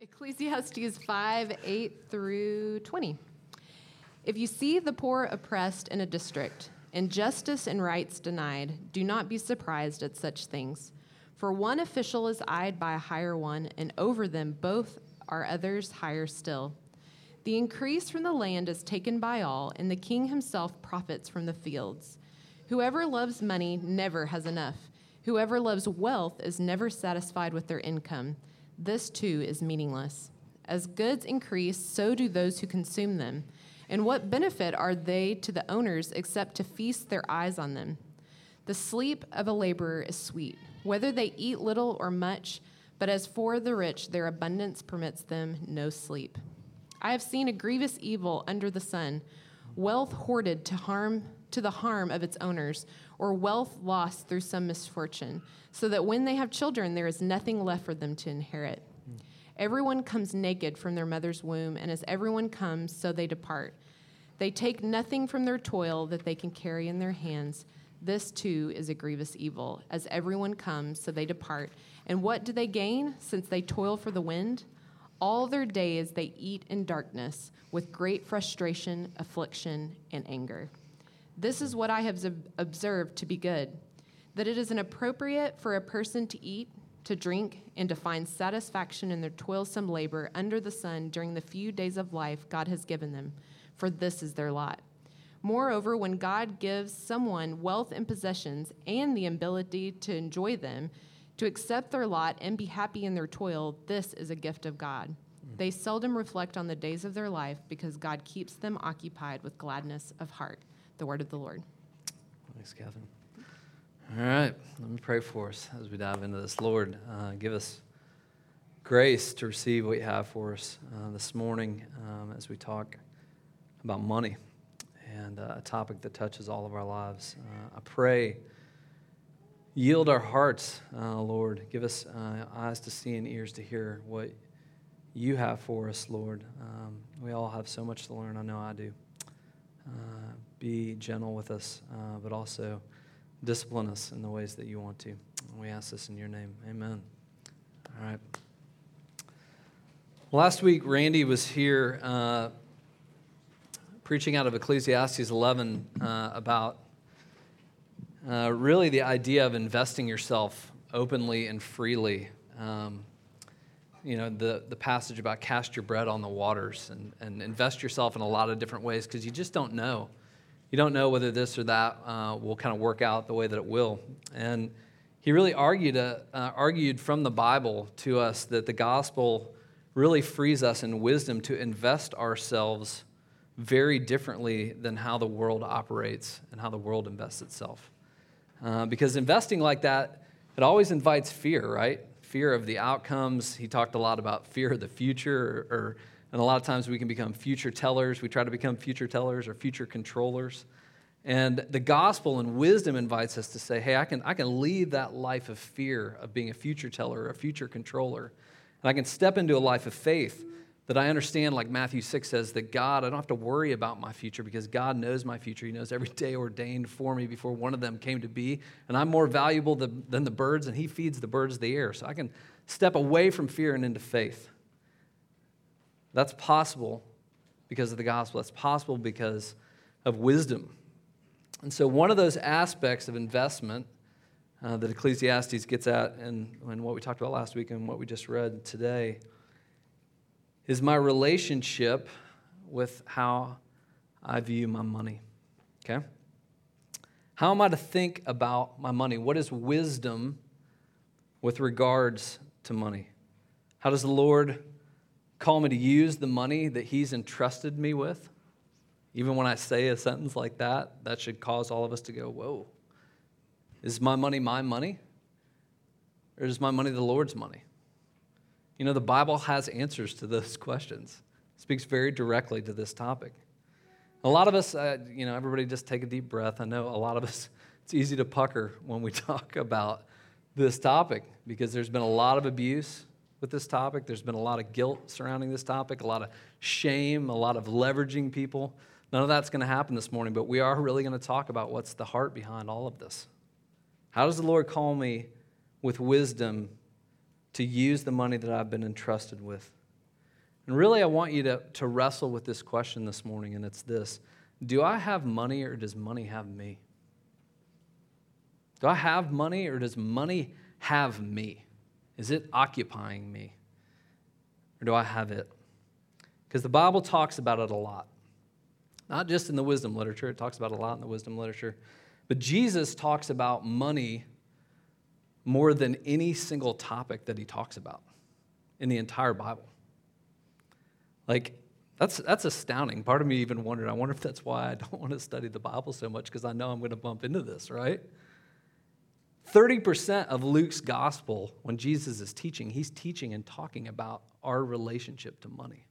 Ecclesiastes 5 8 through 20. If you see the poor oppressed in a district, and justice and rights denied, do not be surprised at such things. For one official is eyed by a higher one, and over them both are others higher still. The increase from the land is taken by all, and the king himself profits from the fields. Whoever loves money never has enough. Whoever loves wealth is never satisfied with their income. This too is meaningless. As goods increase, so do those who consume them. And what benefit are they to the owners except to feast their eyes on them? The sleep of a laborer is sweet, whether they eat little or much, but as for the rich, their abundance permits them no sleep. I have seen a grievous evil under the sun, wealth hoarded to harm to the harm of its owners, or wealth lost through some misfortune, so that when they have children there is nothing left for them to inherit. Everyone comes naked from their mother's womb, and as everyone comes, so they depart. They take nothing from their toil that they can carry in their hands. This too is a grievous evil. As everyone comes, so they depart. And what do they gain since they toil for the wind? All their days they eat in darkness with great frustration, affliction, and anger. This is what I have observed to be good that it is inappropriate for a person to eat to drink, and to find satisfaction in their toilsome labor under the sun during the few days of life God has given them, for this is their lot. Moreover, when God gives someone wealth and possessions and the ability to enjoy them, to accept their lot and be happy in their toil, this is a gift of God. They seldom reflect on the days of their life because God keeps them occupied with gladness of heart. The word of the Lord. Thanks, Catherine. All right, let me pray for us as we dive into this. Lord, uh, give us grace to receive what you have for us uh, this morning um, as we talk about money and uh, a topic that touches all of our lives. Uh, I pray, yield our hearts, uh, Lord. Give us uh, eyes to see and ears to hear what you have for us, Lord. Um, we all have so much to learn. I know I do. Be gentle with us, but also discipline us in the ways that you want to. And We ask this in your name. Amen. All right. Last week, Randy was here uh, preaching out of Ecclesiastes 11 uh, about uh, really the idea of investing yourself openly and freely. Um, you know, the, the passage about cast your bread on the waters and, and invest yourself in a lot of different ways because you just don't know you don't know whether this or that uh, will kind of work out the way that it will. And he really argued, uh, uh, argued from the Bible to us that the gospel really frees us in wisdom to invest ourselves very differently than how the world operates and how the world invests itself. Uh, because investing like that, it always invites fear, right? Fear of the outcomes. He talked a lot about fear of the future or, or and a lot of times we can become future tellers. We try to become future tellers or future controllers. And the gospel and wisdom invites us to say, hey, I can, I can leave that life of fear of being a future teller or a future controller. And I can step into a life of faith that I understand, like Matthew 6 says, that God, I don't have to worry about my future because God knows my future. He knows every day ordained for me before one of them came to be. And I'm more valuable than, the birds, and He feeds the birds the air. So I can step away from fear and into faith. That's possible because of the gospel. That's possible because of wisdom. And so, one of those aspects of investment uh, that Ecclesiastes gets at, and, and what we talked about last week and what we just read today, is my relationship with how I view my money. Okay? How am I to think about my money? What is wisdom with regards to money? How does the Lord call me to use the money that He's entrusted me with. Even when I say a sentence like that, that should cause all of us to go, Whoa, is my money my money? Or is my money the Lord's money? You know, the Bible has answers to those questions, it speaks very directly to this topic. A lot of us, uh, you know, everybody just take a deep breath. I know a lot of us, it's easy to pucker when we talk about this topic because there's been a lot of abuse, with this topic. There's been a lot of guilt surrounding this topic, a lot of shame, a lot of leveraging people. None of that's going to happen this morning, but we are really going to talk about what's the heart behind all of this. How does the Lord call me with wisdom to use the money that I've been entrusted with? And really, I want you to, to wrestle with this question this morning, and it's this Do I have money or does money have me? Do I have money or does money have me? Is it occupying me? Or do I have it? Because the Bible talks about it a lot. Not just in the wisdom literature, it talks about a lot in the wisdom literature. But Jesus talks about money more than any single topic that he talks about in the entire Bible. Like, that's, that's astounding. Part of me even wondered, I wonder if that's why I don't want to study the Bible so much, because I know I'm going to bump into this, right? 30% of Luke's gospel, when Jesus is teaching, he's teaching and talking about our relationship to money.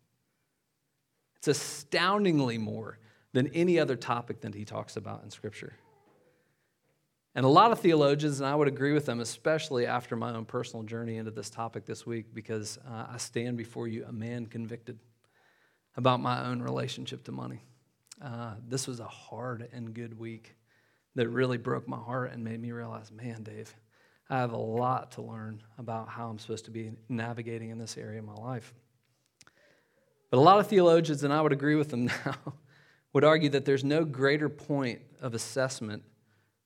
It's astoundingly more than any other topic that he talks about in Scripture. And a lot of theologians, and I would agree with them, especially after my own personal journey into this topic this week, because uh, I stand before you a man convicted about my own relationship to money. Uh, this was a hard and good week that really broke my heart and made me realize, man, Dave, I have a lot to learn about how I'm supposed to be navigating in this area of my life. But a lot of theologians, and I would agree with them now, would argue that there's no greater point of assessment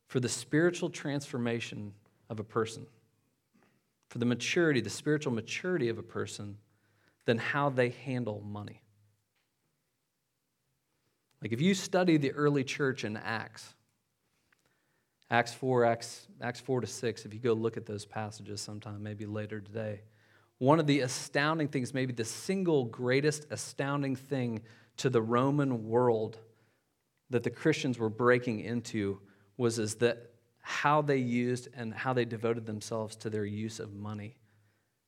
for the spiritual transformation of a person, for the maturity, the spiritual maturity of a person, than how they handle money. Like if you study the early church in Acts, Acts 4, Acts, Acts 4 to 6, if you go look at those passages sometime, maybe later today, one of the astounding things, maybe the single greatest astounding thing to the Roman world that the Christians were breaking into was is that how they used and how they devoted themselves to their use of money,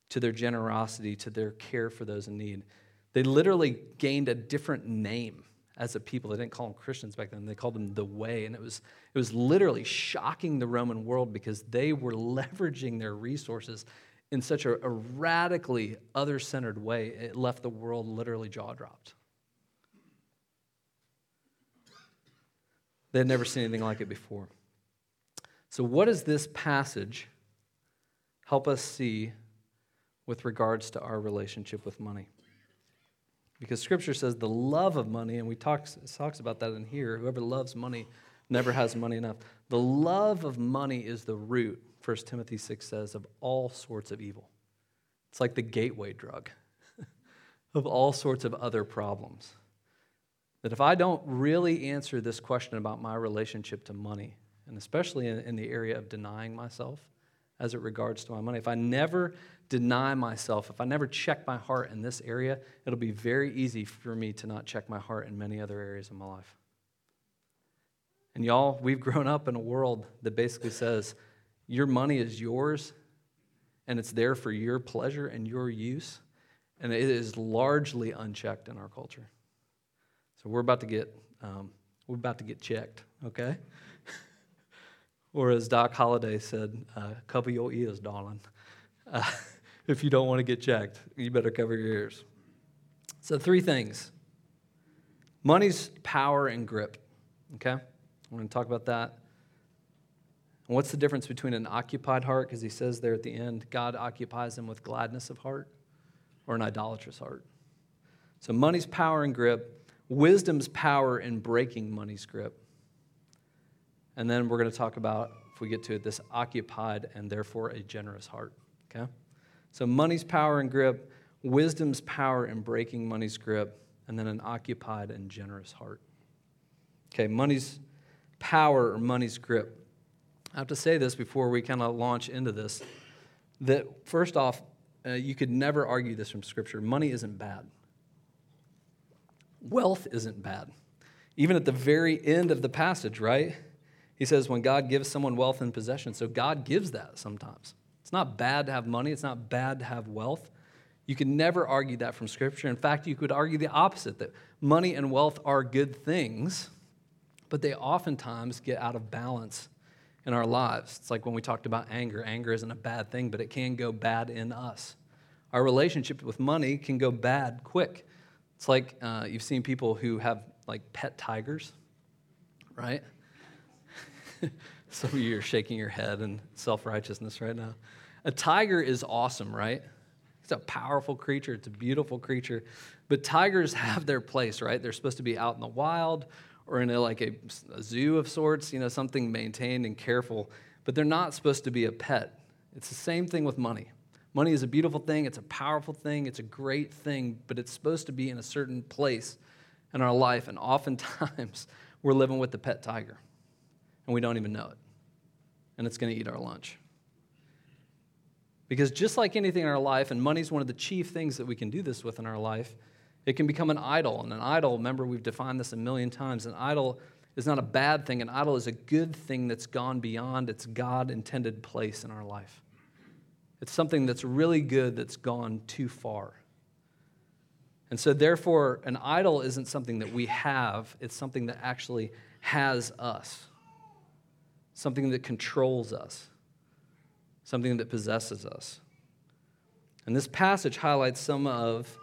to their generosity, to their care for those in need. They literally gained a different name as a people. They didn't call them Christians back then, they called them the way. And it was, it was literally shocking the Roman world because they were leveraging their resources in such a, a radically other centered way. It left the world literally jaw dropped. They had never seen anything like it before. So, what does this passage help us see with regards to our relationship with money? Because Scripture says the love of money, and we talk, talks about that in here. Whoever loves money never has money enough. The love of money is the root, 1 Timothy 6 says, of all sorts of evil. It's like the gateway drug of all sorts of other problems. That if I don't really answer this question about my relationship to money, and especially in, in, the area of denying myself as it regards to my money, if I never deny myself, if I never check my heart in this area, it'll be very easy for me to not check my heart in many other areas of my life. And y'all, we've grown up in a world that basically says your money is yours and it's there for your pleasure and your use, and it is largely unchecked in our culture. So we're about to get um, we're about to get checked, okay? Or as Doc Holliday said, uh, cover your ears, darling. Uh, if you don't want to get checked, you better cover your ears. So three things: money's power and grip. Okay, I'm going to talk about that. And what's the difference between an occupied heart? Because he says there at the end, God occupies them with gladness of heart, or an idolatrous heart. So money's power and grip wisdom's power in breaking money's grip. And then we're going to talk about, if we get to it, this occupied and therefore a generous heart. Okay? So money's power and grip, wisdom's power in breaking money's grip, and then an occupied and generous heart. Okay, money's power or money's grip. I have to say this before we kind of launch into this that first off, uh, you could never argue this from Scripture. Money isn't bad wealth isn't bad. Even at the very end of the passage, right? He says, when God gives someone wealth and possession, so God gives that sometimes. It's not bad to have money, it's not bad to have wealth. You can never argue that from Scripture. In fact, you could argue the opposite that money and wealth are good things, but they oftentimes get out of balance in our lives. It's like when we talked about anger. Anger isn't a bad thing, but it can go bad in us. Our relationship with money can go bad quick. It's like uh, you've seen people who have like pet tigers, right? Some of you are shaking your head in self righteousness right now. A tiger is awesome, right? It's a powerful creature, it's a beautiful creature. But tigers have their place, right? They're supposed to be out in the wild or in a, like a, a zoo of sorts, you know, something maintained and careful. But they're not supposed to be a pet. It's the same thing with money. Money is a beautiful thing, it's a powerful thing, it's a great thing, but it's supposed to be in a certain place in our life. And oftentimes, we're living with the pet tiger, and we don't even know it. And it's going to eat our lunch. Because just like anything in our life, and money is one of the chief things that we can do this with in our life, it can become an idol. And an idol, remember, we've defined this a million times. An idol is not a bad thing, an idol is a good thing that's gone beyond its God intended place in our life. It's something that's really good that's gone too far. And so, therefore, an idol isn't something that we have, it's something that actually has us, something that controls us, something that possesses us. And this passage highlights some of,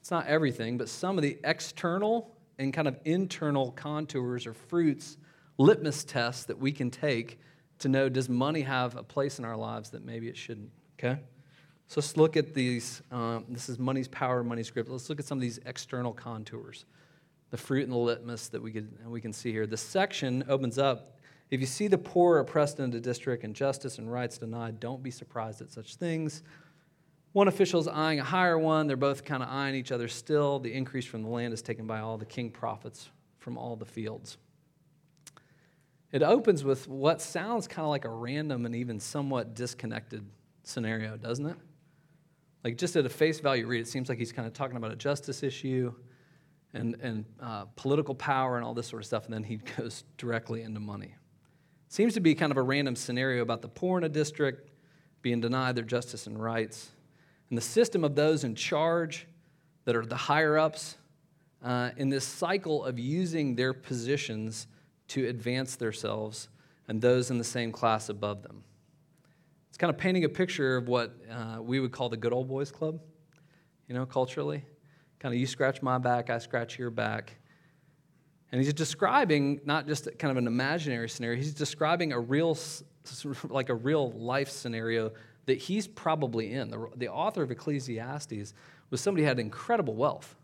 it's not everything, but some of the external and kind of internal contours or fruits, litmus tests that we can take to know does money have a place in our lives that maybe it shouldn't? Okay? So let's look at these. Um, this is money's power, money's grip. Let's look at some of these external contours, the fruit and the litmus that we, could, we can see here. The section opens up. If you see the poor oppressed in the district and justice and rights denied, don't be surprised at such things. One official is eyeing a higher one. They're both kind of eyeing each other still. The increase from the land is taken by all the king profits from all the fields. It opens with what sounds kind of like a random and even somewhat disconnected scenario, doesn't it? Like, just at a face value read, it seems like he's kind of talking about a justice issue and, and uh, political power and all this sort of stuff, and then he goes directly into money. Seems to be kind of a random scenario about the poor in a district being denied their justice and rights, and the system of those in charge that are the higher ups uh, in this cycle of using their positions to advance themselves and those in the same class above them. It's kind of painting a picture of what uh, we would call the good old boys club, you know, culturally. Kind of you scratch my back, I scratch your back. And he's describing not just kind of an imaginary scenario, he's describing a real, like a real life scenario that he's probably in. The, the author of Ecclesiastes was somebody who had incredible wealth.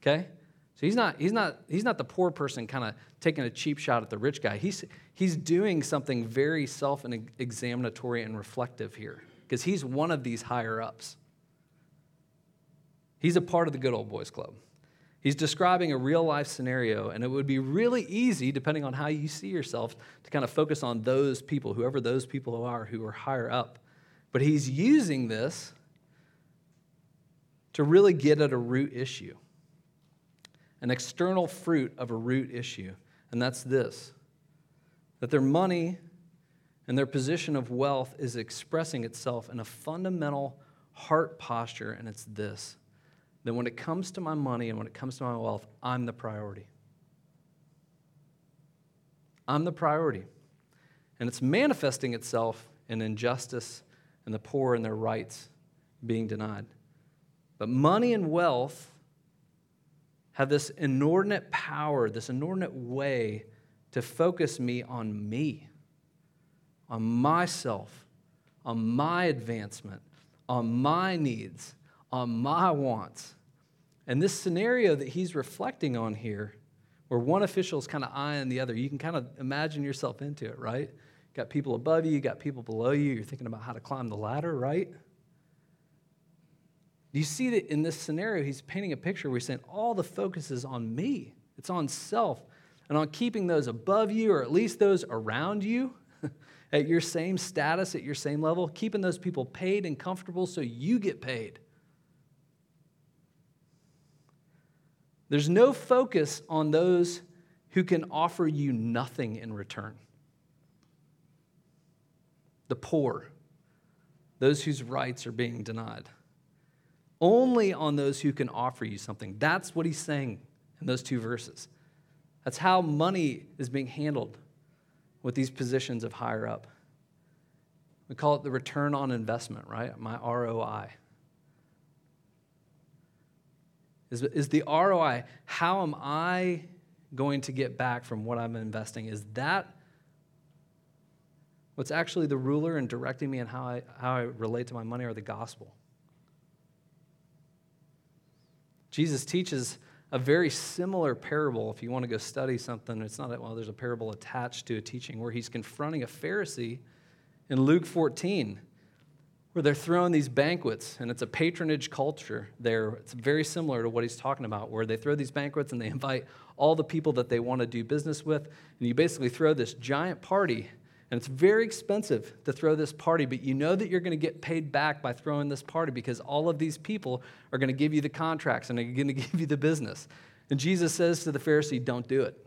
Okay? So he's not, he's not, he's not the poor person kind of taking a cheap shot at the rich guy. He's, he's doing something very self examinatory and reflective here because he's one of these higher ups. He's a part of the good old boys club. He's describing a real life scenario, and it would be really easy, depending on how you see yourself, to kind of focus on those people, whoever those people are who are higher up. But he's using this to really get at a root issue an external fruit of a root issue, and that's this that their money and their position of wealth is expressing itself in a fundamental heart posture, and it's this that when it comes to my money and when it comes to my wealth, I'm the priority. I'm the priority. And it's manifesting itself in injustice and the poor and their rights being denied. But money and wealth have this inordinate power, this inordinate way to focus me on me, on myself, on my advancement, on my needs, on my wants. And this scenario that he's reflecting on here, where one official is kind of eyeing the other, you can kind of imagine yourself into it, right? You got people above you, you got people below you, you're thinking about how to climb the ladder, right? Do you see that in this scenario, he's painting a picture where he's saying all the focus is on me, it's on self, and on keeping those above you, or at least those around you, at your same status, at your same level, keeping those people paid and comfortable so you get paid. There's no focus on those who can offer you nothing in return. The poor, those whose rights are being denied only on those who can offer you something. That's what he's saying in those two verses. That's how money is being handled with these positions of higher up. We call it the return on investment, right? My ROI. is, is the ROI. How am I going to get back from what I'm investing? Is that what's actually the ruler and directing me and how I, how I relate to my money or the gospel? Jesus teaches a very similar parable. If you want to go study something, it's not that, well, there's a parable attached to a teaching where he's confronting a Pharisee in Luke 14 where they're throwing these banquets, and it's a patronage culture there. It's very similar to what he's talking about, where they throw these banquets and they invite all the people that they want to do business with, and you basically throw this giant party and it's very expensive to throw this party, but you know that you're going to get paid back by throwing this party because all of these people are going to give you the contracts and they're going to give you the business. And Jesus says to the Pharisee, Don't do it.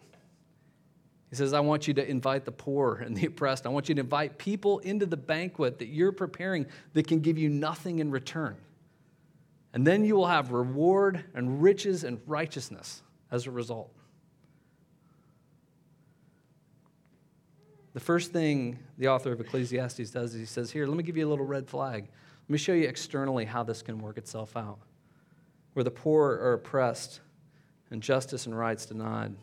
He says, I want you to invite the poor and the oppressed. I want you to invite people into the banquet that you're preparing that can give you nothing in return. And then you will have reward and riches and righteousness as a result. The first thing the author of Ecclesiastes does is he says, Here, let me give you a little red flag. Let me show you externally how this can work itself out. Where the poor are oppressed and justice and rights denied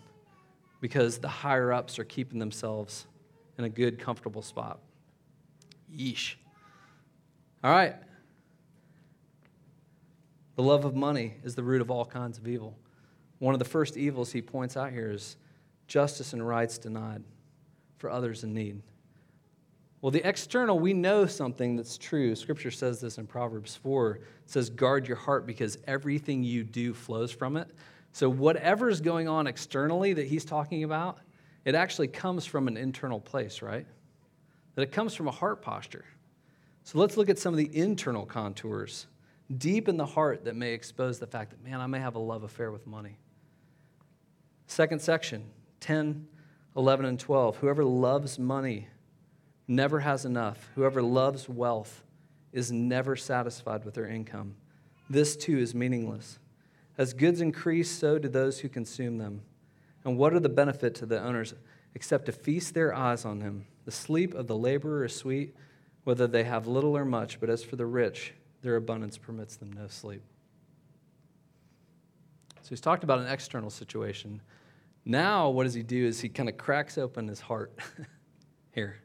because the higher ups are keeping themselves in a good, comfortable spot. Yeesh. All right. The love of money is the root of all kinds of evil. One of the first evils he points out here is justice and rights denied for others in need. Well, the external, we know something that's true. Scripture says this in Proverbs 4. It says, guard your heart because everything you do flows from it. So, whatever is going on externally that he's talking about, it actually comes from an internal place, right? That it comes from a heart posture. So, let's look at some of the internal contours deep in the heart that may expose the fact that, man, I may have a love affair with money. Second section 10 11 and 12. Whoever loves money never has enough. Whoever loves wealth is never satisfied with their income. This too is meaningless. As goods increase, so do those who consume them. And what are the benefit to the owners except to feast their eyes on them? The sleep of the laborer is sweet, whether they have little or much, but as for the rich, their abundance permits them no sleep. So he's talked about an external situation. Now, what does he do is he kind of cracks open his heart here.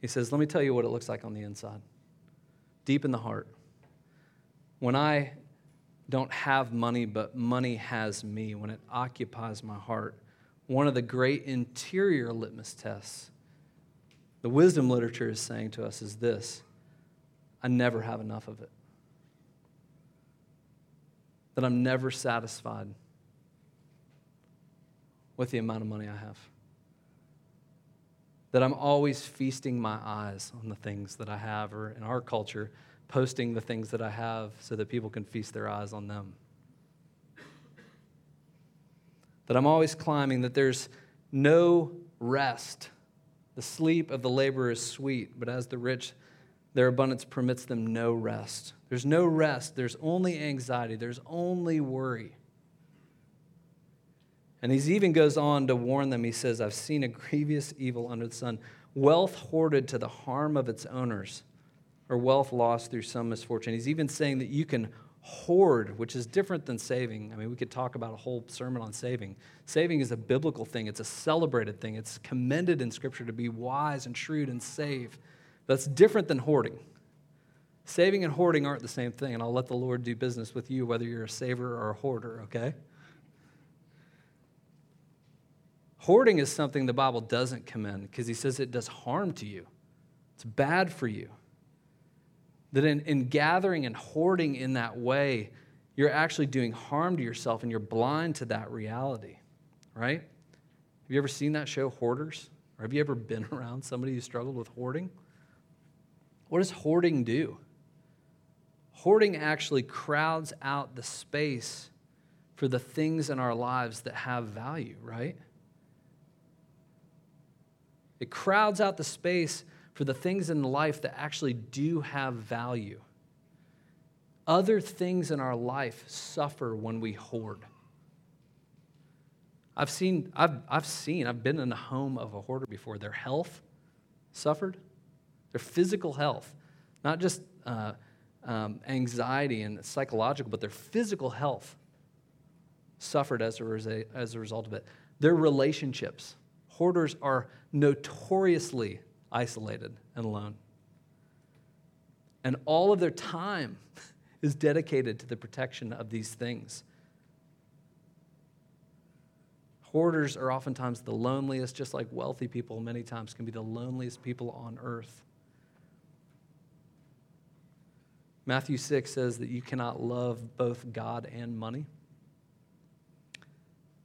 He says, Let me tell you what it looks like on the inside, deep in the heart. When I don't have money, but money has me, when it occupies my heart, one of the great interior litmus tests the wisdom literature is saying to us is this I never have enough of it. That I'm never satisfied with the amount of money I have. That I'm always feasting my eyes on the things that I have, or in our culture, posting the things that I have so that people can feast their eyes on them. That I'm always climbing, that there's no rest. The sleep of the laborer is sweet, but as the rich, their abundance permits them no rest. There's no rest. There's only anxiety. There's only worry. And he even goes on to warn them. He says, I've seen a grievous evil under the sun, wealth hoarded to the harm of its owners, or wealth lost through some misfortune. He's even saying that you can hoard, which is different than saving. I mean, we could talk about a whole sermon on saving. Saving is a biblical thing, it's a celebrated thing, it's commended in Scripture to be wise and shrewd and save. That's different than hoarding. Saving and hoarding aren't the same thing, and I'll let the Lord do business with you, whether you're a saver or a hoarder, okay? Hoarding is something the Bible doesn't commend because he says it does harm to you, it's bad for you. That in, in gathering and hoarding in that way, you're actually doing harm to yourself and you're blind to that reality, right? Have you ever seen that show, Hoarders? Or have you ever been around somebody who struggled with hoarding? What does hoarding do? Hoarding actually crowds out the space for the things in our lives that have value, right? It crowds out the space for the things in life that actually do have value. Other things in our life suffer when we hoard. I've seen, I've, I've seen, I've been in the home of a hoarder before. Their health suffered, their physical health, not just uh, um, anxiety and psychological, but their physical health suffered as a, as a result of it. Their relationships Hoarders are notoriously isolated and alone. And all of their time is dedicated to the protection of these things Hoarders are oftentimes the loneliest, just like wealthy people many times can be the loneliest people on earth. Matthew 6 says that you cannot love both God and money.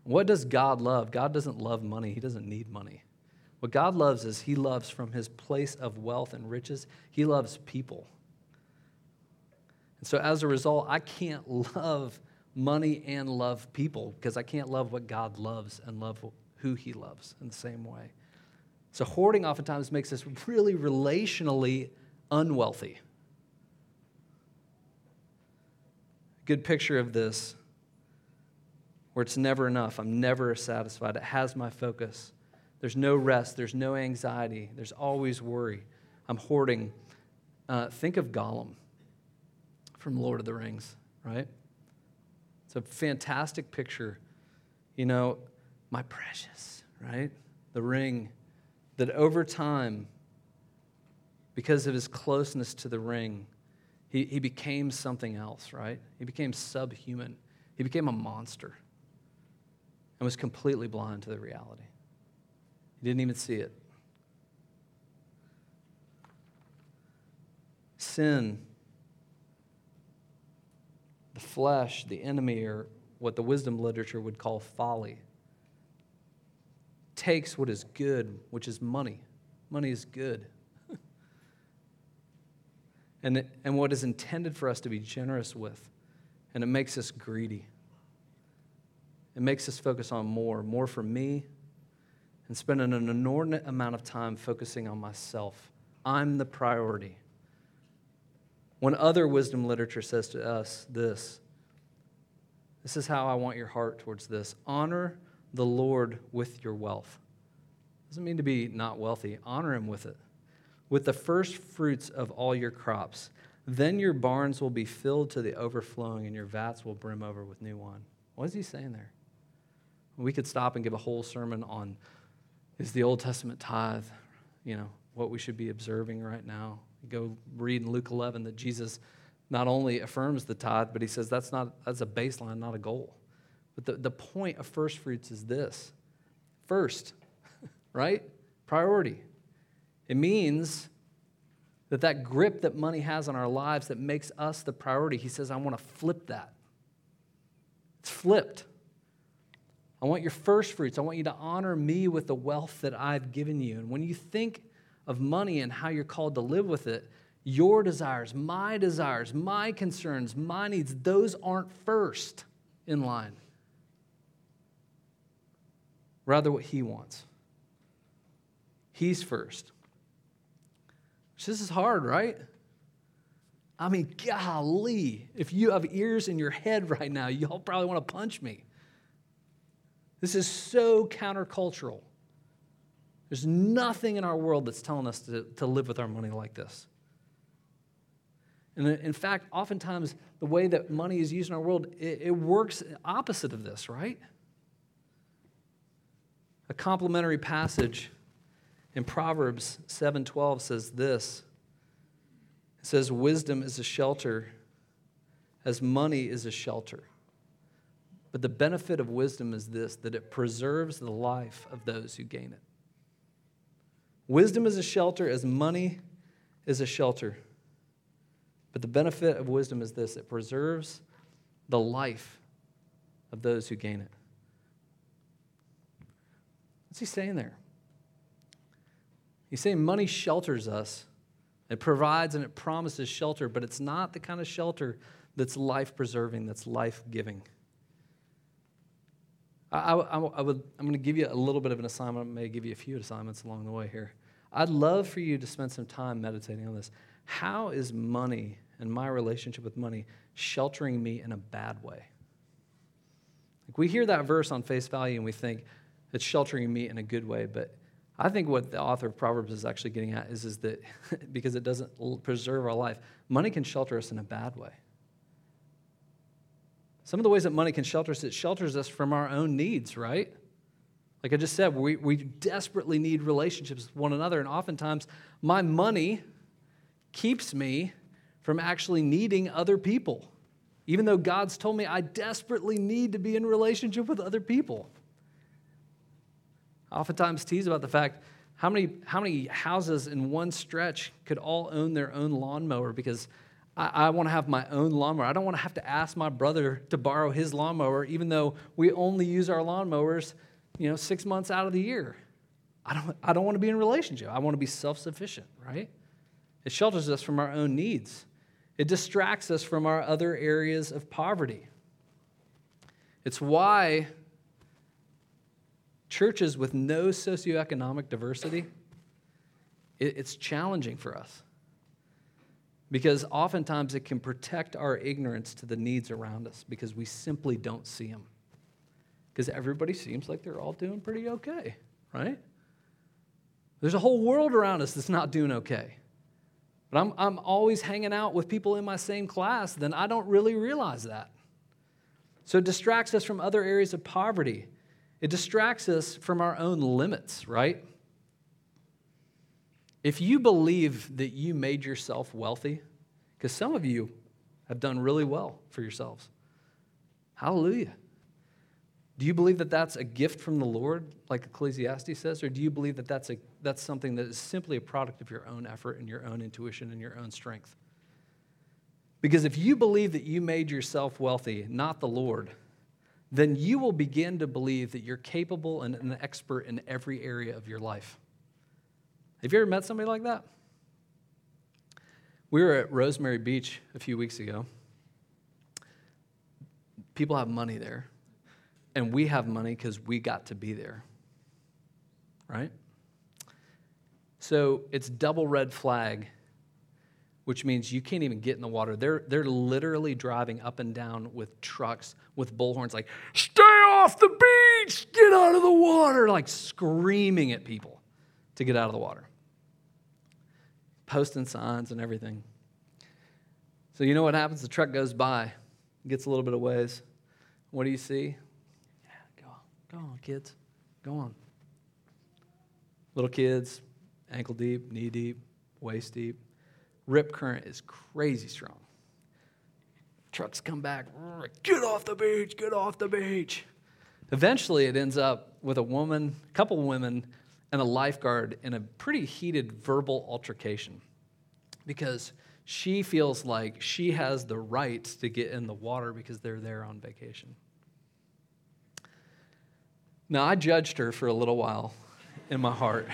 What does God love? God doesn't love money, He doesn't need money. What God loves is He loves from His place of wealth and riches, He loves people. And so as a result, I can't love money and love people because I can't love what God loves and love who He loves in the same way. So hoarding oftentimes makes us really relationally unwealthy. good picture of this where it's never enough. I'm never satisfied. It has my focus. There's no rest. There's no anxiety. There's always worry. I'm hoarding. Uh, think of Gollum from Lord of the Rings, right? It's a fantastic picture. You know, my precious, right? The ring that over time, because of his closeness to the ring, he, he became something else, right? He became subhuman. He became a monster and was completely blind to the reality. He didn't even see it. Sin, the flesh, the enemy, or what the wisdom literature would call folly, takes what is good, which is money. Money is good and, and what is intended for us to be generous with. And it makes us greedy. It makes us focus on more, more for me, and spending an inordinate amount of time focusing on myself. I'm the priority. When other wisdom literature says to us this, this is how I want your heart towards this honor the Lord with your wealth. Doesn't mean to be not wealthy, honor him with it with the first fruits of all your crops. Then your barns will be filled to the overflowing, and your vats will brim over with new wine. What is he saying there? We could stop and give a whole sermon on is the Old Testament tithe, you know, what we should be observing right now. Go read in Luke 11 that Jesus not only affirms the tithe, but he says that's not that's a baseline, not a goal. But the, the point of first fruits is this. First, right? Priority. It means that that grip that money has on our lives that makes us the priority, he says, I want to flip that. It's flipped. I want your first fruits. I want you to honor me with the wealth that I've given you. And when you think of money and how you're called to live with it, your desires, my desires, my concerns, my needs, those aren't first in line. Rather, what he wants. He's first. This is hard, right? I mean, golly, if you have ears in your head right now, y'all probably want to punch me. This is so countercultural. There's nothing in our world that's telling us to, to live with our money like this. And in fact, oftentimes, the way that money is used in our world, it, it works opposite of this, right? A complementary passage in Proverbs 7:12 says this. It says wisdom is a shelter as money is a shelter. But the benefit of wisdom is this that it preserves the life of those who gain it. Wisdom is a shelter as money is a shelter. But the benefit of wisdom is this it preserves the life of those who gain it. What's he saying there? He's saying money shelters us. It provides and it promises shelter, but it's not the kind of shelter that's life preserving, that's life giving. I, I, I, would, I'm going to give you a little bit of an assignment. I may give you a few assignments along the way here. I'd love for you to spend some time meditating on this. How is money and my relationship with money sheltering me in a bad way? Like we hear that verse on face value and we think it's sheltering me in a good way, but I think what the author of Proverbs is actually getting at is, is that because it doesn't preserve our life, money can shelter us in a bad way. Some of the ways that money can shelter us, it shelters us from our own needs, right? Like I just said, we, we desperately need relationships with one another, and oftentimes my money keeps me from actually needing other people, even though God's told me I desperately need to be in relationship with other people. I oftentimes tease about the fact how many, how many houses in one stretch could all own their own lawnmower because I, I want to have my own lawnmower. I don't want to have to ask my brother to borrow his lawnmower, even though we only use our lawnmowers, you know, six months out of the year. I don't, I don't want to be in a relationship. I want to be self sufficient, right? It shelters us from our own needs. It distracts us from our other areas of poverty. It's why churches with no socioeconomic diversity, it's challenging for us. Because oftentimes it can protect our ignorance to the needs around us because we simply don't see them. Because everybody seems like they're all doing pretty okay, right? There's a whole world around us that's not doing okay. But I'm, I'm always hanging out with people in my same class, then I don't really realize that. So it distracts us from other areas of poverty. It distracts us from our own limits, right? If you believe that you made yourself wealthy, because some of you have done really well for yourselves, hallelujah. Do you believe that that's a gift from the Lord, like Ecclesiastes says, or do you believe that that's, a, that's something that is simply a product of your own effort and your own intuition and your own strength? Because if you believe that you made yourself wealthy, not the Lord, then you will begin to believe that you're capable and an expert in every area of your life. Have you ever met somebody like that? We were at Rosemary Beach a few weeks ago. People have money there and we have money because we got to be there. Right? So it's double red flag, which means you can't even get in the water. They're, they're literally driving up and down with trucks with bullhorns, like, stay off the beach, get out of the water, like screaming at people to get out of the water. Posting signs and everything. So, you know what happens? The truck goes by, gets a little bit of ways. What do you see? Yeah, go on, go on, kids. Go on. Little kids, ankle deep, knee deep, waist deep. Rip current is crazy strong. Trucks come back, get off the beach, get off the beach. Eventually, it ends up with a woman, a couple women, and a lifeguard in a pretty heated verbal altercation because she feels like she has the right to get in the water because they're there on vacation. Now, I judged her for a little while in my heart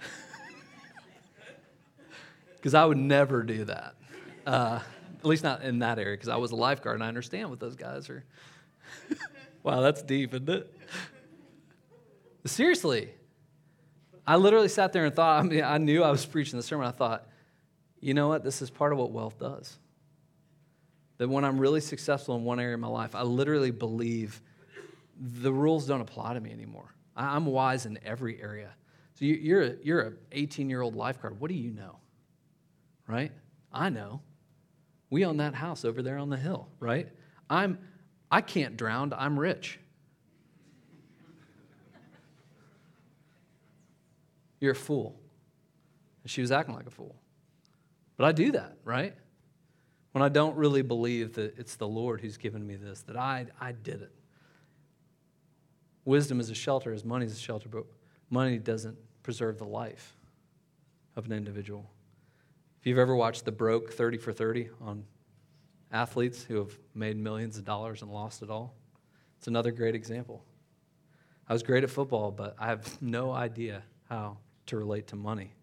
because I would never do that. Uh, at least not in that area because I was a lifeguard and I understand what those guys are. wow, that's deep, isn't it? Seriously, I literally sat there and thought, I mean, I knew I was preaching the sermon. I thought, you know what? This is part of what wealth does. That when I'm really successful in one area of my life, I literally believe the rules don't apply to me anymore. I'm wise in every area. So you're a, you're an 18 year old lifeguard. What do you know? Right? I know. We own that house over there on the hill, right? I'm I can't drown. I'm rich. You're a fool. And she was acting like a fool. But I do that, right? When I don't really believe that it's the Lord who's given me this, that I, I did it. Wisdom is a shelter, as money is a shelter, but money doesn't preserve the life of an individual. If you've ever watched The Broke 30 for 30 on athletes who have made millions of dollars and lost it all, it's another great example. I was great at football, but I have no idea how to relate to money.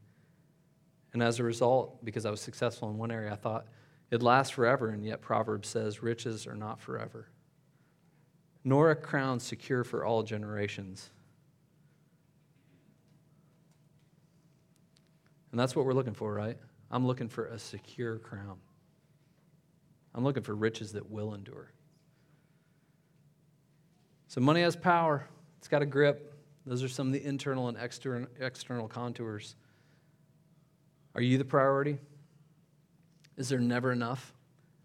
And as a result, because I was successful in one area, I thought it'd last forever, and yet Proverbs says riches are not forever nor a crown secure for all generations. And that's what we're looking for, right? I'm looking for a secure crown. I'm looking for riches that will endure. So, money has power, it's got a grip. Those are some of the internal and external, external contours. Are you the priority? Is there never enough?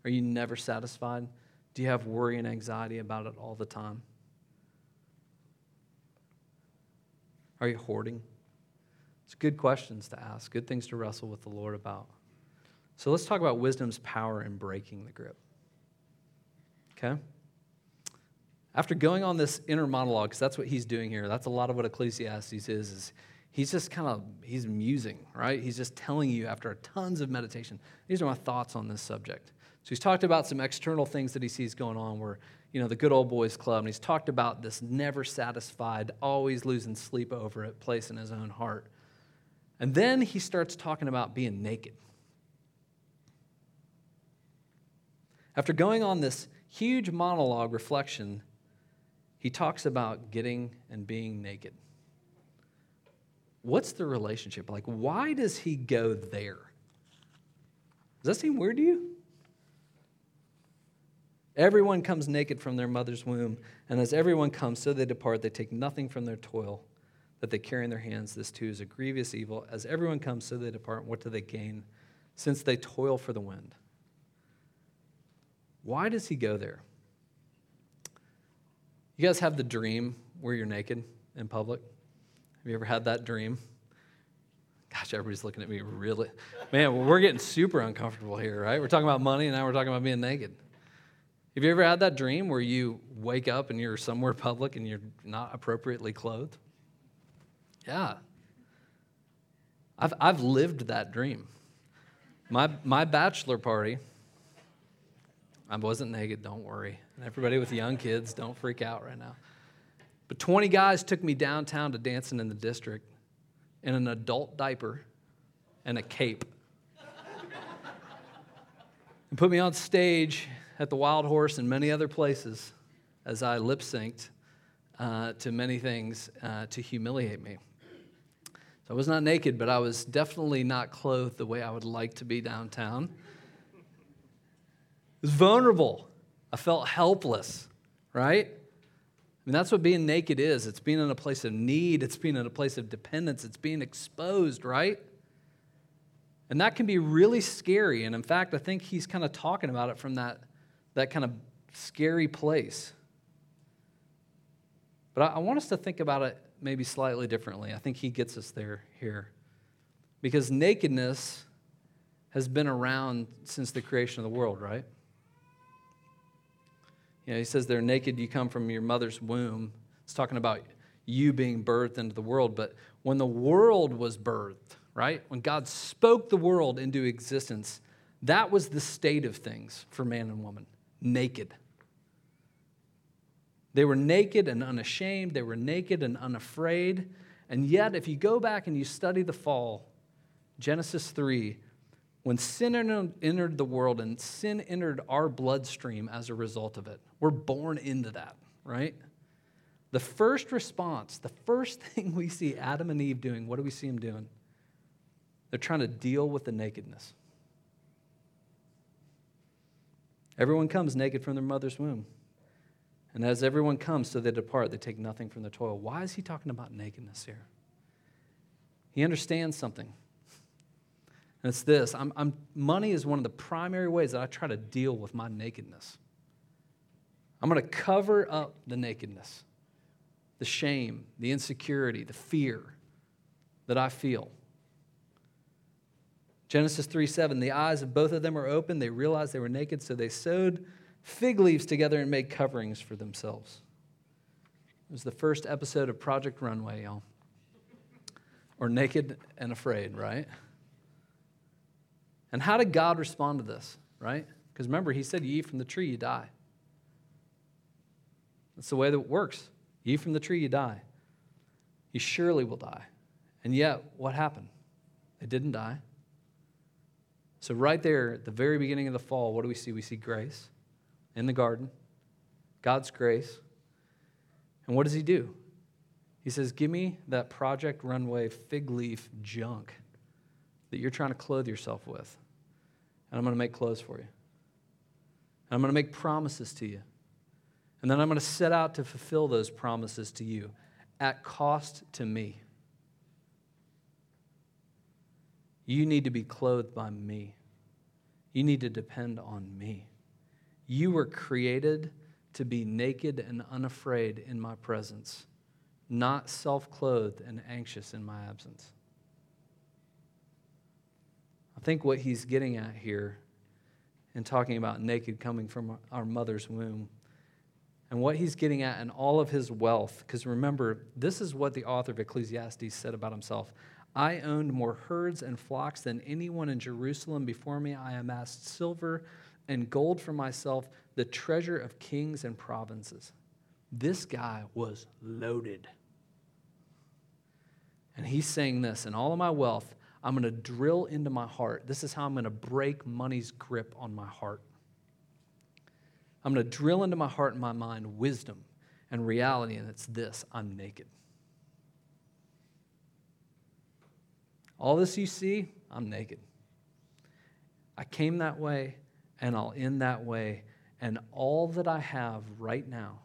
Are you never satisfied? Do you have worry and anxiety about it all the time? Are you hoarding? It's good questions to ask, good things to wrestle with the Lord about. So let's talk about wisdom's power in breaking the grip. Okay? After going on this inner monologue, because that's what he's doing here, that's a lot of what Ecclesiastes is, is he's just kind of, he's musing, right? He's just telling you after tons of meditation, these are my thoughts on this subject. So he's talked about some external things that he sees going on where, you know, the good old boys club, and he's talked about this never satisfied, always losing sleep over it place in his own heart. And then he starts talking about being naked. After going on this huge monologue reflection, he talks about getting and being naked. What's the relationship? Like, why does he go there? Does that seem weird to you? Everyone comes naked from their mother's womb, and as everyone comes, so they depart. They take nothing from their toil that they carry in their hands. This too is a grievous evil. As everyone comes, so they depart. What do they gain? Since they toil for the wind. Why does he go there? You guys have the dream where you're naked in public? Have you ever had that dream? Gosh, everybody's looking at me really. Man, well, we're getting super uncomfortable here, right? We're talking about money, and now we're talking about being naked. Have you ever had that dream where you wake up and you're somewhere public and you're not appropriately clothed? Yeah. I've, I've lived that dream. My, my bachelor party, I wasn't naked, don't worry. And everybody with young kids, don't freak out right now. But 20 guys took me downtown to dancing in the district in an adult diaper and a cape. and put me on stage at the Wild Horse and many other places as I lip synced uh, to many things uh, to humiliate me. So I was not naked, but I was definitely not clothed the way I would like to be downtown It was vulnerable. I felt helpless, right? I mean, that's what being naked is it's being in a place of need, it's being in a place of dependence, it's being exposed, right? And that can be really scary. And in fact, I think he's kind of talking about it from that, that kind of scary place. But I, I want us to think about it maybe slightly differently. I think he gets us there here. Because nakedness has been around since the creation of the world, right? You know, he says they're naked, you come from your mother's womb. It's talking about you being birthed into the world. But when the world was birthed, right? When God spoke the world into existence, that was the state of things for man and woman naked. They were naked and unashamed, they were naked and unafraid. And yet, if you go back and you study the fall, Genesis 3, when sin entered the world and sin entered our bloodstream as a result of it, we're born into that, right? The first response, the first thing we see Adam and Eve doing, what do we see them doing? They're trying to deal with the nakedness. Everyone comes naked from their mother's womb. And as everyone comes, so they depart, they take nothing from their toil. Why is he talking about nakedness here? He understands something. And it's this I'm, I'm, money is one of the primary ways that I try to deal with my nakedness. I'm going to cover up the nakedness, the shame, the insecurity, the fear that I feel. Genesis 3 7, the eyes of both of them were open. They realized they were naked, so they sewed fig leaves together and made coverings for themselves. It was the first episode of Project Runway, y'all. Or Naked and Afraid, right? And how did God respond to this, right? Because remember, He said, You eat from the tree, you die. That's the way that it works. You eat from the tree, you die. You surely will die. And yet, what happened? They didn't die. So, right there at the very beginning of the fall, what do we see? We see grace in the garden, God's grace. And what does He do? He says, Give me that Project Runway fig leaf junk that you're trying to clothe yourself with and I'm going to make clothes for you. And I'm going to make promises to you. And then I'm going to set out to fulfill those promises to you at cost to me. You need to be clothed by me. You need to depend on me. You were created to be naked and unafraid in my presence, not self clothed and anxious in my absence. I think what he's getting at here in talking about naked coming from our mother's womb, and what he's getting at in all of his wealth. Because remember, this is what the author of Ecclesiastes said about himself I owned more herds and flocks than anyone in Jerusalem before me. I amassed silver and gold for myself, the treasure of kings and provinces. This guy was loaded. And he's saying this in all of my wealth, I'm going to drill into my heart. This is how I'm going to break money's grip on my heart. I'm going to drill into my heart and my mind wisdom and reality, and it's this I'm naked. All this you see, I'm naked. I came that way, and I'll end that way, and all that I have right now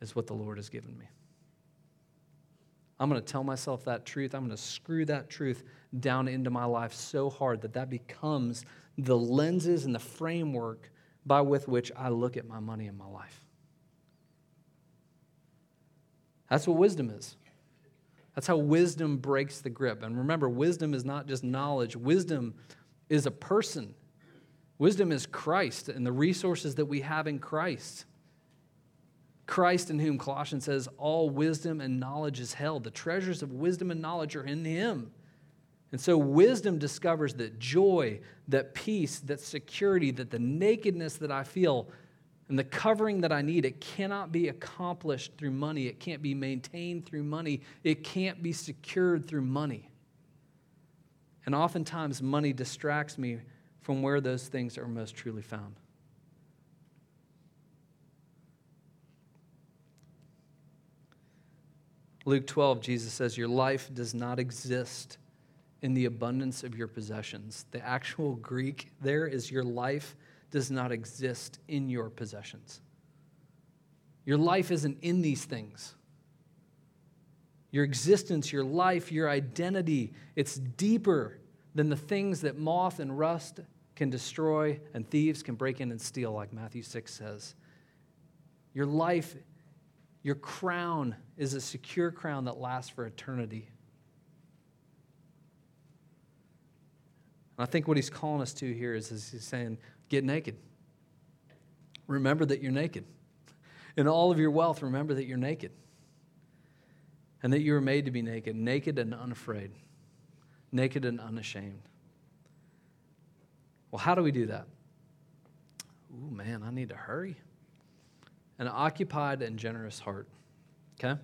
is what the Lord has given me. I'm going to tell myself that truth. I'm going to screw that truth down into my life so hard that that becomes the lenses and the framework by with which I look at my money in my life. That's what wisdom is. That's how wisdom breaks the grip. And remember, wisdom is not just knowledge, wisdom is a person. Wisdom is Christ and the resources that we have in Christ. Christ, in whom Colossians says, all wisdom and knowledge is held. The treasures of wisdom and knowledge are in Him. And so wisdom discovers that joy, that peace, that security, that the nakedness that I feel and the covering that I need, it cannot be accomplished through money. It can't be maintained through money. It can't be secured through money. And oftentimes, money distracts me from where those things are most truly found. Luke 12, Jesus says, Your life does not exist in the abundance of your possessions. The actual Greek there is your life does not exist in your possessions. Your life isn't in these things. Your existence, your life, your identity, it's deeper than the things that moth and rust can destroy and thieves can break in and steal, like Matthew 6 says. Your life, your crown is a secure crown that lasts for eternity. And I think what he's calling us to here is, is he's saying, get naked. Remember that you're naked. In all of your wealth, remember that you're naked. And that you were made to be naked, naked and unafraid, naked and unashamed. Well, how do we do that? Ooh, man, I need to hurry. An occupied and generous heart. Okay? I'll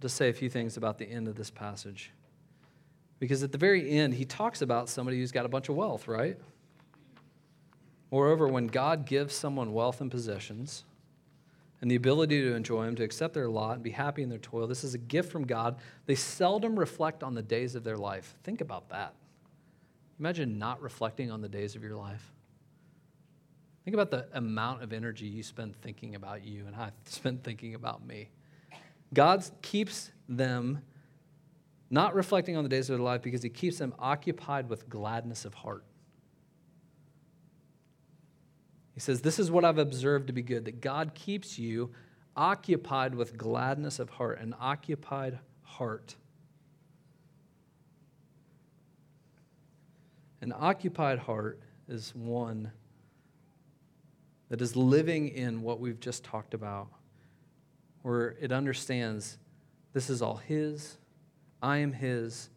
just say a few things about the end of this passage. Because at the very end, he talks about somebody who's got a bunch of wealth, right? Moreover, when God gives someone wealth and possessions and the ability to enjoy them, to accept their lot and be happy in their toil, this is a gift from God. They seldom reflect on the days of their life. Think about that. Imagine not reflecting on the days of your life. Think about the amount of energy you spend thinking about you and I spend thinking about me. God keeps them not reflecting on the days of their life because he keeps them occupied with gladness of heart. He says, This is what I've observed to be good, that God keeps you occupied with gladness of heart, an occupied heart. An occupied heart is one that is living in what we've just talked about, where it understands this is all His I am his.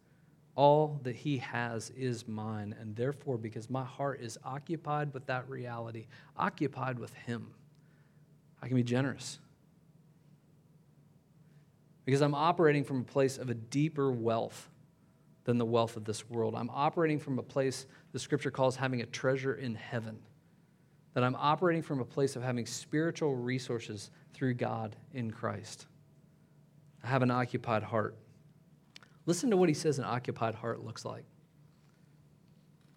All that he has is mine. And therefore, because my heart is occupied with that reality, occupied with him, I can be generous. Because I'm operating from a place of a deeper wealth than the wealth of this world. I'm operating from a place the scripture calls having a treasure in heaven. That I'm operating from a place of having spiritual resources through God in Christ. I have an occupied heart. Listen to what he says an occupied heart looks like.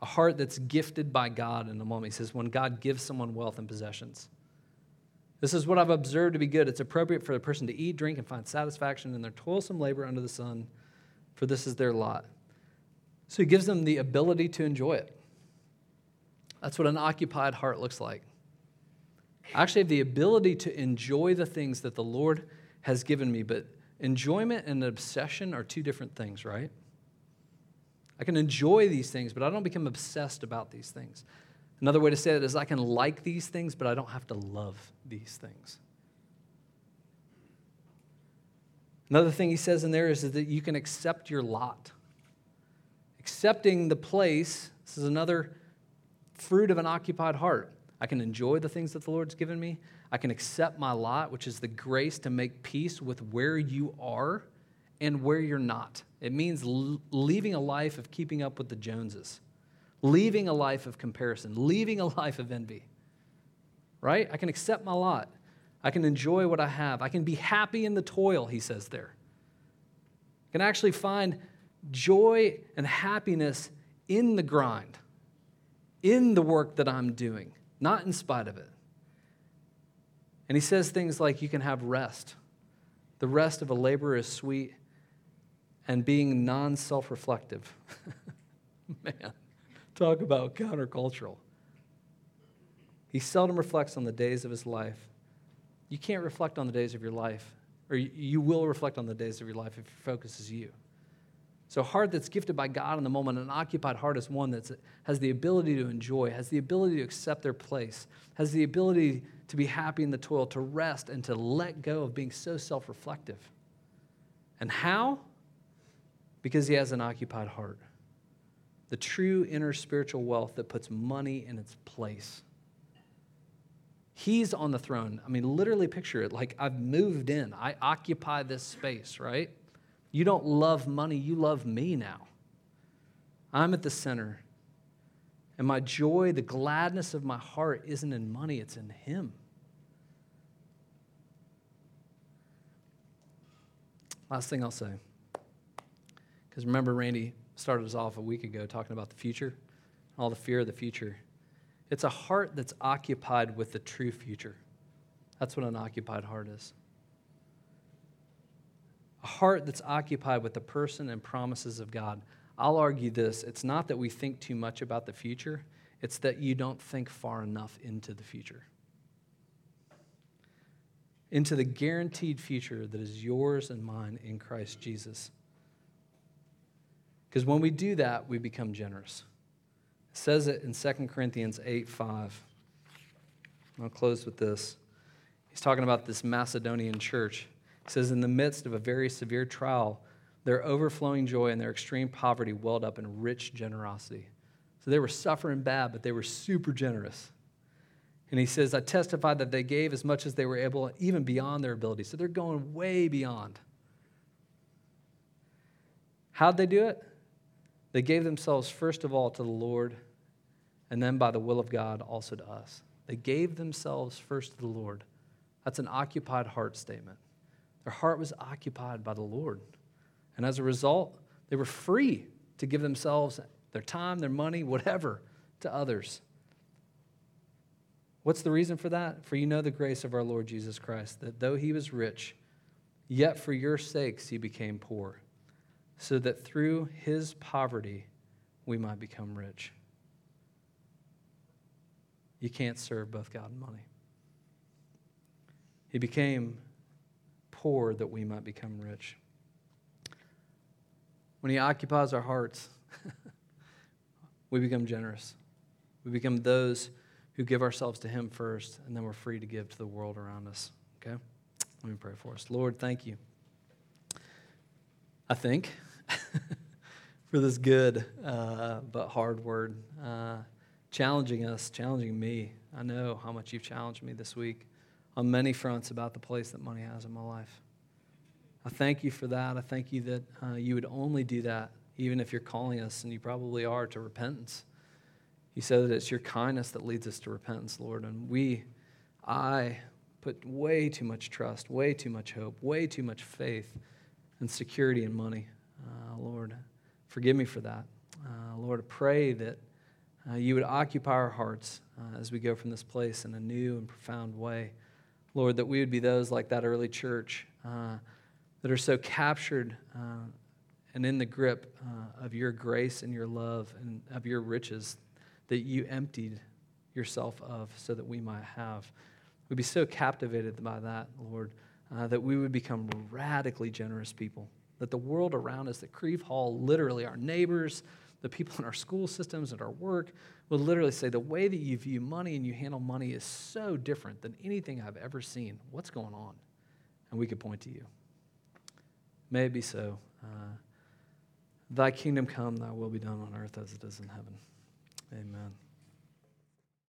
A heart that's gifted by God in the moment. He says, when God gives someone wealth and possessions. This is what I've observed to be good. It's appropriate for a person to eat, drink, and find satisfaction in their toilsome labor under the sun, for this is their lot. So he gives them the ability to enjoy it. That's what an occupied heart looks like. I actually have the ability to enjoy the things that the Lord has given me, but enjoyment and obsession are two different things, right? I can enjoy these things, but I don't become obsessed about these things. Another way to say it is I can like these things, but I don't have to love these things. Another thing he says in there is that you can accept your lot. Accepting the place, this is another fruit of an occupied heart. I can enjoy the things that the Lord's given me. I can accept my lot, which is the grace to make peace with where you are and where you're not. It means leaving a life of keeping up with the Joneses, leaving a life of comparison, leaving a life of envy. Right? I can accept my lot. I can enjoy what I have. I can be happy in the toil, he says there. I can actually find joy and happiness in the grind, in the work that I'm doing, not in spite of it. And he says things like you can have rest. The rest of a laborer is sweet, and being non self reflective. Man, talk about countercultural. He seldom reflects on the days of his life you can't reflect on the days of your life, or you will reflect on the days of your life if your focus is you. So, a heart that's gifted by God in the moment, an occupied heart is one that has the ability to enjoy, has the ability to accept their place, has the ability to be happy in the toil, to rest, and to let go of being so self reflective. And how? Because he has an occupied heart. The true inner spiritual wealth that puts money in its place. He's on the throne. I mean, literally picture it like I've moved in, I occupy this space, right? You don't love money, you love me now. I'm at the center. And my joy, the gladness of my heart isn't in money, it's in Him. Last thing I'll say. Because remember, Randy started us off a week ago talking about the future, all the fear of the future. It's a heart that's occupied with the true future. That's what an occupied heart is. A heart that's occupied with the person and promises of God. I'll argue this it's not that we think too much about the future, it's that you don't think far enough into the future. Into the guaranteed future that is yours and mine in Christ Jesus. Because when we do that, we become generous. It says it in 2 Corinthians 8 5. I'll close with this. He's talking about this Macedonian church. He says, In the midst of a very severe trial, their overflowing joy and their extreme poverty welled up in rich generosity. So they were suffering bad, but they were super generous. And he says, I testify that they gave as much as they were able, even beyond their ability. So they're going way beyond. How'd they do it? They gave themselves first of all to the Lord, and then by the will of God also to us. They gave themselves first to the Lord. That's an occupied heart statement. Their heart was occupied by the Lord. And as a result, they were free to give themselves their time, their money, whatever, to others. What's the reason for that? For you know the grace of our Lord Jesus Christ, that though he was rich, yet for your sakes he became poor so that through his poverty we might become rich. You can't serve both God and money. He became poor that we might become rich. When he occupies our hearts, we become generous. We become those who give ourselves to him first, and then we're free to give to the world around us. Okay? Let me pray for us. Lord, thank you. I think. for this good uh, but hard word. Uh, challenging us, challenging me. I know how much you've challenged me this week on many fronts about the place that money has in my life. I thank you for that. I thank you that uh, you would only do that, even if you're calling us, and you probably are, to repentance. You said that it's your kindness that leads us to repentance, Lord. And we, I, put way too much trust, way too much hope, way too much faith and security in money. Uh, Lord, forgive me for that. Uh, Lord, I pray that uh, you would occupy our hearts uh, as we go from this place in a new and profound way. Lord, that we would be those like that early church uh, that are so captured uh, and in the grip of your grace and your love and of your riches that you emptied yourself of so that we might have. We'd be so captivated by that, Lord, that we would become radically generous people that the world around us, that Crieve Hall, literally our neighbors, the people in our school systems, and our work, will literally say the way that you view money and you handle money is so different than anything I've ever seen. What's going on? And we could point to you. May it be so. Uh, thy kingdom come, thy will be done on earth as it is in heaven. Amen.